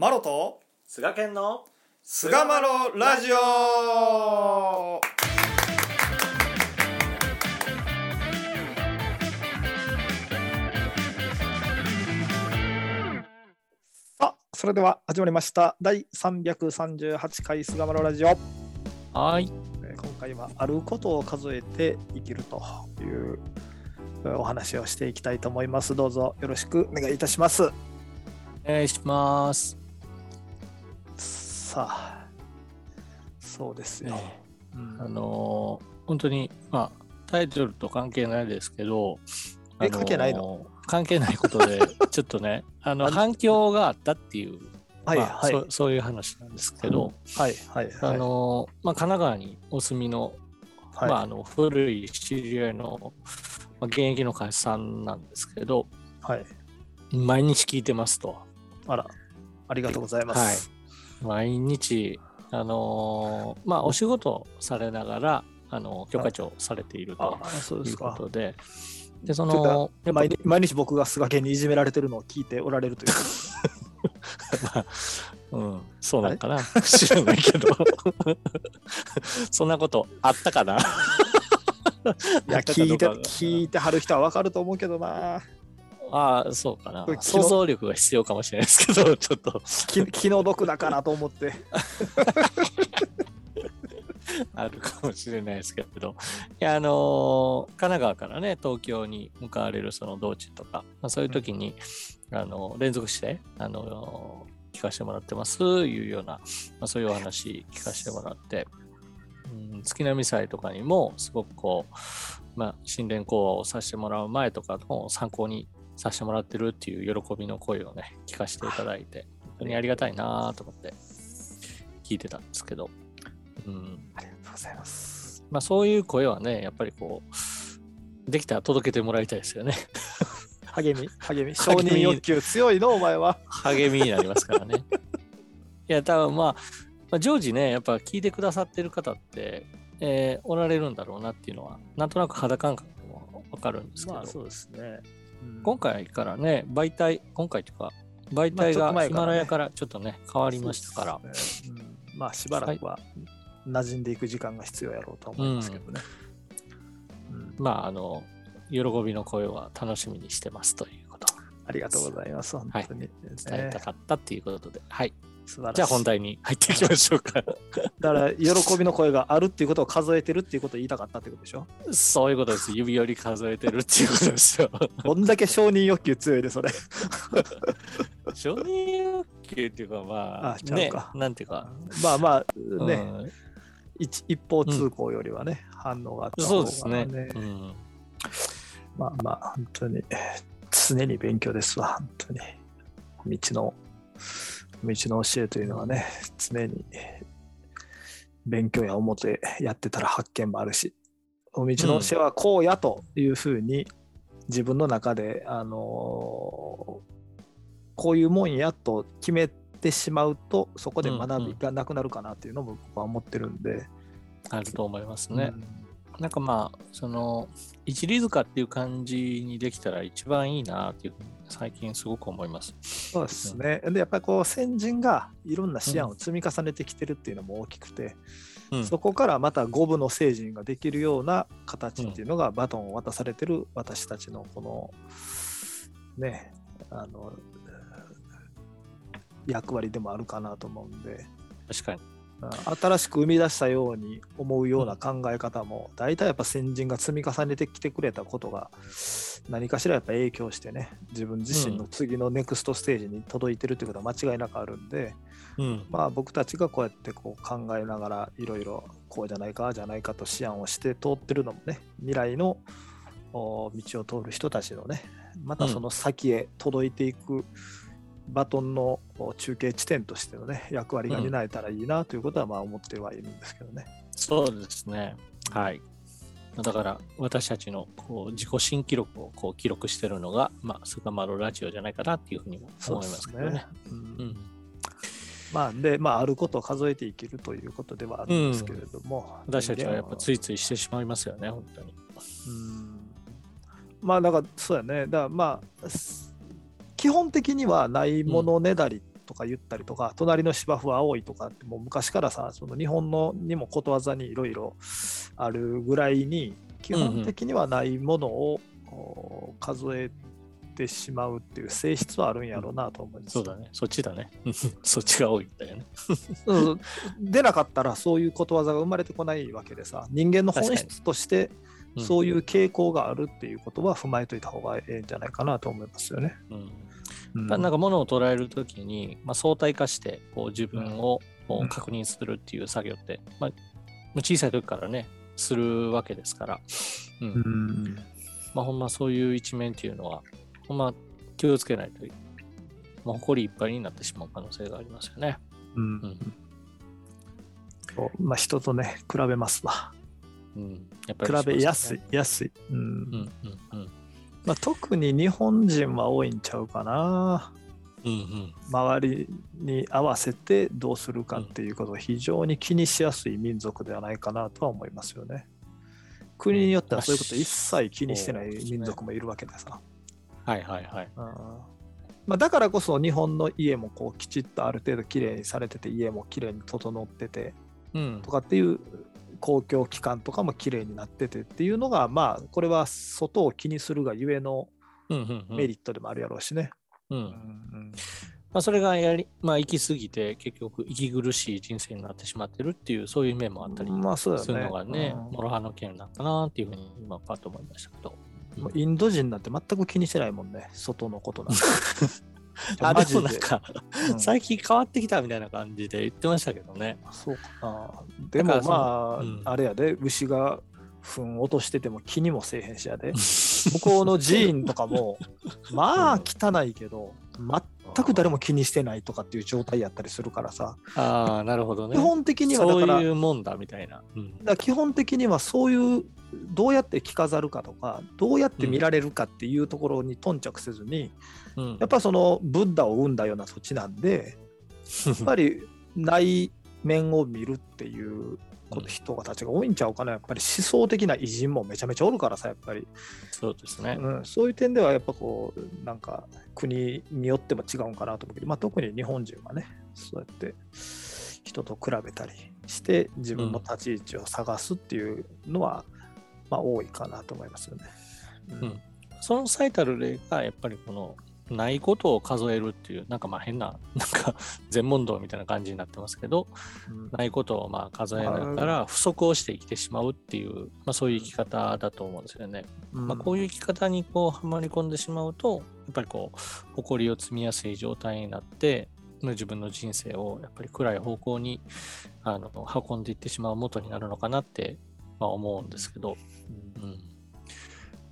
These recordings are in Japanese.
マロと菅健の菅マロラジオ。さあそれでは始まりました。第338回菅マロラジオ、はい。えー今回はあることを数えて生きるというえーお話をしていきたいと思います。どうぞよろしくお願いいたします。お願いしますさあそうですよ、ねうん。あのー本当にまあタイトルと関係ないですけどえ関係ないの？関係ないことで ちょっとねあのあ反響があったっていうはいまあはい。そそういう話なんですけど、はいはいはい。あのーまあ、神奈川にお住みの,、はい。まあ、あの古い知り合いの、まあ、現役の会社さんなんですけどはい。毎日聞いてますと。あらありがとうございます、毎日、あのーまあ、お仕事されながら、あの許可庁されているとい。うことで、で、その、毎日毎日僕が菅家にいじめられてるのを聞いておられるという。まあうん、そうなんかな。知らないけど、そんなことあったかな？いや聞いて聞いてはる人はわかると思うけどなああ、そうかな。想像力が必要かもしれないですけど、ちょっと。気気の毒だからと思って。あるかもしれないですけど、いや、あのー神奈川からね、東京に向かわれるその道中とか、まあ、そういう時に、あの連続して、あのー聞かせてもらってますいうような、まあ、そういうお話聞かせてもらって、うん、月並み祭とかにもすごくこう、まあ、神殿講話をさせてもらう前とかの参考にさせてもらってるっていう喜びの声をね、聞かせていただいて、本当にありがたいなと思って聞いてたんですけど、うん、ありがとうございます。まあそういう声はね、やっぱりこう、できたら届けてもらいたいですよね。励み 励み。承認欲求強いのお前は。励みになりますからね。いや、多分まあ、まあ、常時ね、やっぱ聞いてくださってる方って、えーおられるんだろうなっていうのは、なんとなく肌感覚もわかるんですけど、まあそうですね、うん今回からね、媒体、今回というか、媒体がヒマラヤからちょっとね、変わりましたから、ね。うん。まあしばらくは馴染んでいく時間が必要やろうとは思いますけどね、うん。まあ、あの、喜びの声は楽しみにしてますということをありがとうございます本当に、伝えたかったっていうことで、はい。じゃあ本題に入っていきましょうか。だから喜びの声があるっていうことを数えてるっていうことを言いたかったってことでしょ？そういうことです。指折り数えてるっていうことですよ。どんだけ承認欲求強いでそれ。承認欲求っていうかまあ、ねあちゃうか、なんていうか、まあまあね、うん。一一方通行よりはね、反応があった方がそうですね。うん。まあまあ本当に常に勉強ですわ本当に。道の道の教えというのはね常に勉強や表やってたら発見もあるし道の教えはこうやというふうに自分の中で、あのーこういうもんやと決めてしまうとそこで学びがなくなるかなというのも僕は思ってるんで、あると思いますね。うんなんかまあ、その、一里塚っていう感じにできたら一番いいなっていうふうに最近すごく思います。そうですね。で、やっぱりこう先人がいろんな思案を積み重ねてきてるっていうのも大きくて、うんそこからまた五分の聖人ができるような形っていうのがバトンを渡されてる私たちのこのね、あの、役割でもあるかなと思うんで、確かに。新しく生み出したように思うような考え方も、大体やっぱ先人が積み重ねてきてくれたことが何かしらやっぱ影響してね、自分自身の次のネクストステージに届いてるってことは間違いなくあるんで、うん。まあ僕たちがこうやってこう考えながらいろいろこうじゃないか、じゃないかと思案をして通ってるのもね、未来のお道を通る人たちのね、またその先へ届いていくバトンのお中継地点としてのね、役割が担えたらいいなということはまあ思ってはいるんですけどね。そうですね。はい。だから私たちのこう自己新記録をこう記録してるのが、まあ、スガマロラジオじゃないかなっていうふうにも思いますけどね。うんうんまあで、まああることを数えていけるということではあるんですけれども、私たちはやっぱついついしてしまいますよね、本当に。うんまあだからそうやねだからまあす基本的にはないものねだりっとか言ったりとか、隣の芝生は青いとかって、もう昔からさ、その日本のにもことわざにいろいろあるぐらいに、基本的にはないものを、お数えてしまうっていう性質はあるんやろうなと思います。そうだね。そっちだね。そっちが多いんだよね。うん出なかったらそういうことわざが生まれてこないわけでさ人間の本質としてうんそういう傾向があるっていうことは踏まえといた方がええんじゃないかなと思いますよね。うん。なんか物を捉えるときに、まあ、相対化してこう自分を確認するっていう作業って、まあ、小さい時からね、するわけですから、うん。うん。まあ、ほんまそういう一面っていうのは、ほんま気をつけないと、まあ、誇りいっぱいになってしまう可能性がありますよね。うん。うん。まあ、人とね比べますわ。うん、やっぱ比りべやすいし、安い、うん。うんうんうんまあ、特に日本人は多いんちゃうかな。うんうん周りに合わせてどうするかっていうことを非常に気にしやすい民族ではないかなとは思いますよね。国によってはそういうこと一切気にしてない民族もいるわけでさ。はいはいはい。うんまあ、だからこそ日本の家もこうきちっとある程度きれいにされてて家もきれいに整っててうんとかっていう公共機関とかもきれいになっててっていうのがまあこれは外を気にするがゆえのメリットでもあるやろうしね。うんうんまあ、それがやり、まあ、行き過ぎて結局息苦しい人生になってしまってるっていうそういう面もあったりまあそうだするよね。のがね、うん諸刃の剣なんかなっていうふうに今パッと思いましたけど。インド人なんて全く気にしてないもんね、外のことなんて。あでもなんか、うん最近変わってきたみたいな感じで言ってましたけどね。そうかな。でもまあ、うんあれやで、牛が糞落としてても気にもせえへんしやで。向こうの寺院とかも、まあ汚いけど、全く誰も気にしてないとかっていう状態やったりするからさ、ああ、なるほどね。基本的にはだそから、ういうもんだみたいな。うんだ基本的にはそういうどうやって着飾るかとかどうやって見られるかっていうところに頓着せずに、うん。やっぱそのブッダを生んだような土地なんで やっぱり内面を見るっていう人たちが多いんちゃうかな。やっぱり思想的な偉人もめちゃめちゃおるからさやっぱり、そうですね。うん、そういう点ではやっぱこうなんか国によっても違うんかなと思うけど、まあ、特に日本人はねそうやって人と比べたりして自分の立ち位置を探すっていうのは、まあ多いかなと思いますよね。うん。その最たる例がやっぱりこのないことを数えるっていうなんかまあ変ななんか全問答みたいな感じになってますけどうん。ないことをまあ数えながら不足をして生きてしまうっていう、まあ、そういう生き方だと思うんですよね。まあ、こういう生き方にこうはまり込んでしまうとやっぱりこう誇りを積みやすい状態になってまあ自分の人生をやっぱり暗い方向にあの運んでいってしまう元になるのかなって、まあ、思うんですけど、うん、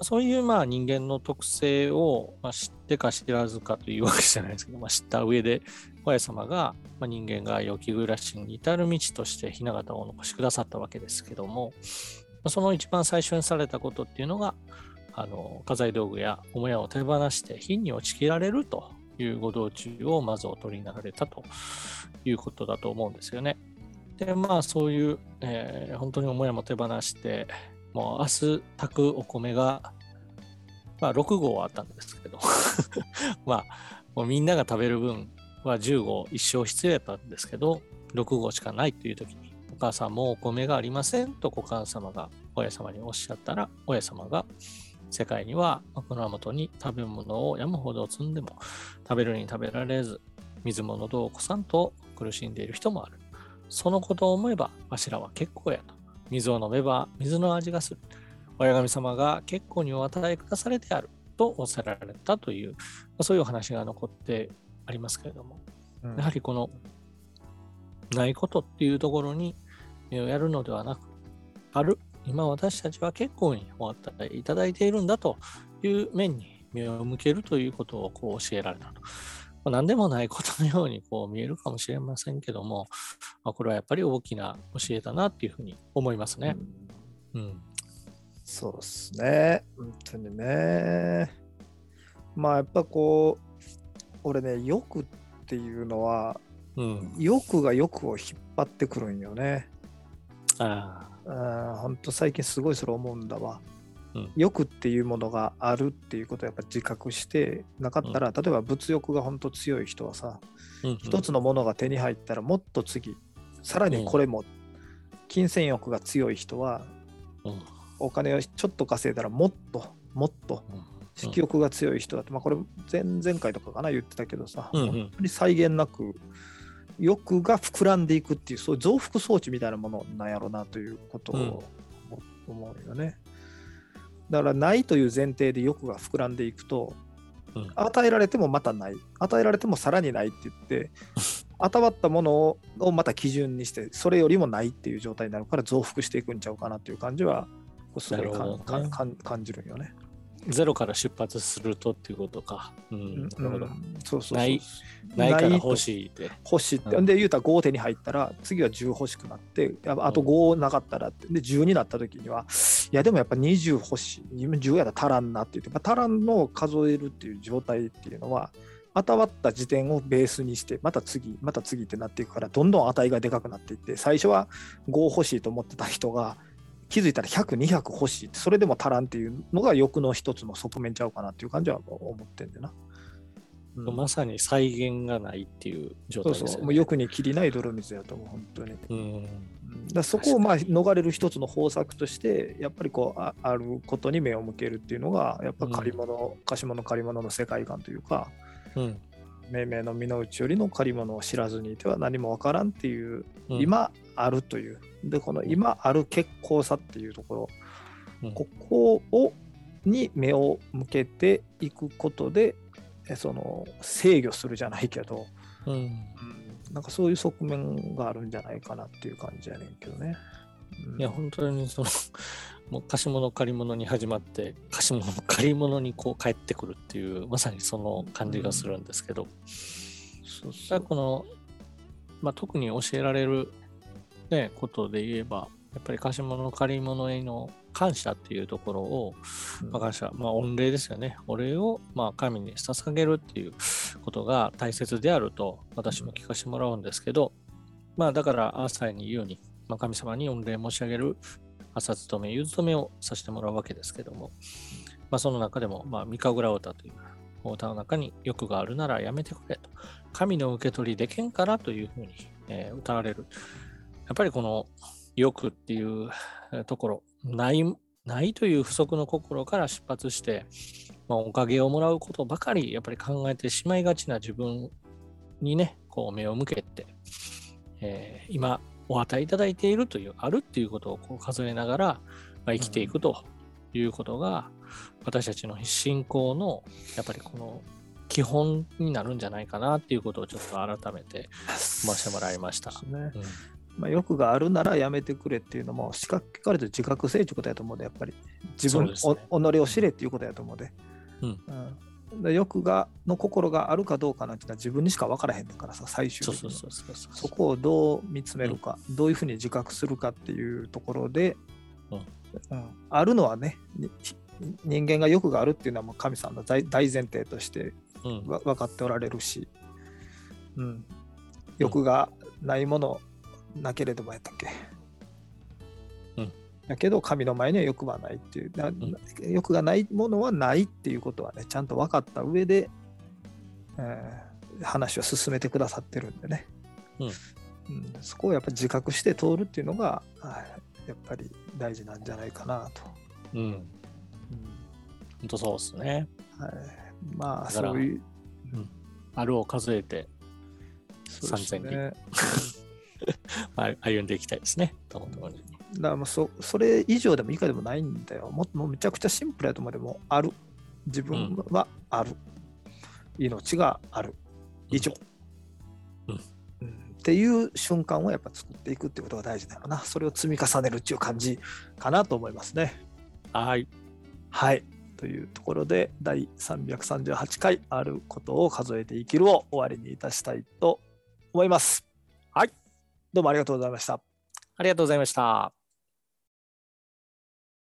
そういうまあ人間の特性を、まあ、知ってか知らずかというわけじゃないですけど、まあ、知った上で親様が、まあ、人間が良き暮らしに至る道として雛形をお残しくださったわけですけども、まその一番最初にされたことっていうのがあの家財道具や母屋を手放して貧に落ちきられるというご道中をまずお取りになられたということだと思うんですよね。でまあそういう、えー本当に母屋も手放してもう明日炊くお米が、まあ、6合あったんですけど まあもうみんなが食べる分は10合一生必要やったんですけど6合しかないという時にお母さんもお米がありませんとご母様が親様におっしゃったら親様が世界には枕元に食べ物を山ほど積んでも食べるに食べられず水も喉をこさんと苦しんでいる人もある。そのことを思えばわしらは結構やと水を飲めば水の味がする。親神様が結構にお与えくだされてあるとおっしゃられたというまあそういうお話が残ってありますけれども。うん。やはりこのないことっていうところに目をやるのではなく、ある、今私たちは結構にお与えいただいているんだという面に目を向けるということをこう教えられたと。まあ何でもないことのようにこう見えるかもしれませんけども、まあ、これはやっぱり大きな教えだなっていうふうに思いますね。うん。そうですね。本当にね。まあやっぱこう、俺ね、欲っていうのは、うん。欲が欲を引っ張ってくるんよね。ああ。うん、本当最近すごいそれ思うんだわ。うん。欲っていうものがあるっていうことをやっぱ自覚してなかったら、例えば物欲が本当強い人はさ、うん一つのものが手に入ったらもっと次さらにこれも金銭欲が強い人はうん。お金をちょっと稼いだらもっともっと色欲が強い人だって、まあこれ前々回とかかな言ってたけどさ、うんうん。本当に際限なく欲が膨らんでいくっていうそういう増幅装置みたいなものなんやろうなということを思うよね。だからないという前提で欲が膨らんでいくとうん。与えられてもまたない。与えられてもさらにないって言って 与わったものををまた基準にしてそれよりもないっていう状態になるから増幅していくんちゃうかなっていう感じはすごい感じるんよね。ゼロから出発するとっていうことか。うん、なるほど。うんそうそう。ないないからと欲しいって。欲しいって、うん。で言うたら5手に入ったら次は10欲しくなってあとうん。5なかったらって。で10になった時にはいやでもやっぱ20欲しい。10やったら足らんなって言って、まあ、足らんのを数えるっていう状態っていうのは与わった時点をベースにしてまた次また次ってなっていくからどんどん値がでかくなっていって最初は5欲しいと思ってた人が気づいたら100200欲しいそれでも足らんっていうのが欲の一つの側面ちゃうかなっていう感じは思ってんだよな。うんまさに再現がないっていう状そう態ですよね。そう、もう欲にきりない泥水やと思う、本当に。うん。うんだそこをまあ逃れる一つの方策として、やっぱりこうああることに目を向けるっていうのが、やっぱ借り物、貸し物借り物の世界観というか、うん。命名の身の内よりの借り物を知らずにいては何もわからんっていう、うん、今あるという、で、この今ある結構さっていうところ、うん。ここをに目を向けていくことで、えその制御するじゃないけど、うん。うんなんかそういう側面があるんじゃないかなっていう感じやねんけどね。うん。いや、本当にその、もう貸し物借り物に始まって、貸し物借り物にこう帰ってくるっていう、まさにその感じがするんですけど、そうそだからうこの、まあ、特に教えられる、ね、ことで言えば、やっぱり貸し物借り物への感謝っていうところを、まあ、感謝、まあ、御礼ですよね。お礼を、まあ、神に捧げるっていうことが大切であると、私も聞かせてもらうんですけど、まあ、だから、朝に言うように、まあ、神様に御礼申し上げる朝勤め、夕勤めをさせてもらうわけですけども、まあ、その中でも、まあ、三神楽歌というお歌の中に欲があるならやめてくれと。神の受け取りでけんからというふうに、えー歌われる。やっぱりこの欲っていうえーところ、ない、ないという不足の心から出発して、まあ、おかげをもらうことばかりやっぱり考えてしまいがちな自分にね、こう目を向けて、えー今お与えいただいているという、あるっていうことをこう数えながら、まあ、生きていくということが、私たちの信仰のやっぱりこの基本になるんじゃないかなっていうことをちょっと改めて踏ませてもらいました。ねうんまあ、欲があるならやめてくれっていうのも、しかかれと自覚性ということやと思うで、やっぱり。自分、ね。お己を知れっていうことやと思うで。うん。うん。で欲がの心があるかどうかなんていうのは自分にしか分からへんからさ、最終そう的にはそこをどう見つめるか、どういうふうに自覚するかっていうところで、うん。うん。あるのはね、に人間が欲があるっていうのはもう神様の大大前提として分かっておられるし、うん、欲がないものなけれどもやったっけ？うん。だけど神の前には欲はないっていう、な欲がないものはないっていうことはね、ちゃんと分かった上で、えー話を進めてくださってるんでね、うん。うん。そこをやっぱり自覚して通るっていうのが、はいやっぱり大事なんじゃないかなと。うん。うん。本当そうですね。はい、まあそういう、あるを数えてそうですね。3000 まあ歩んでいきたいですね。と思ってますだからもうそそれ以上でも以下でもないんだよ。ももうめちゃくちゃシンプルやと思うでもある。自分はある。命がある。以上、うんうんっていう瞬間をやっぱ作っていくってことが大事だよな。それを積み重ねるっていう感じかなと思いますね。はい。はい。というところで、第338回あることを数えて生きるを終わりにいたしたいと思います。はい。どうもありがとうございました。ありがとうございました。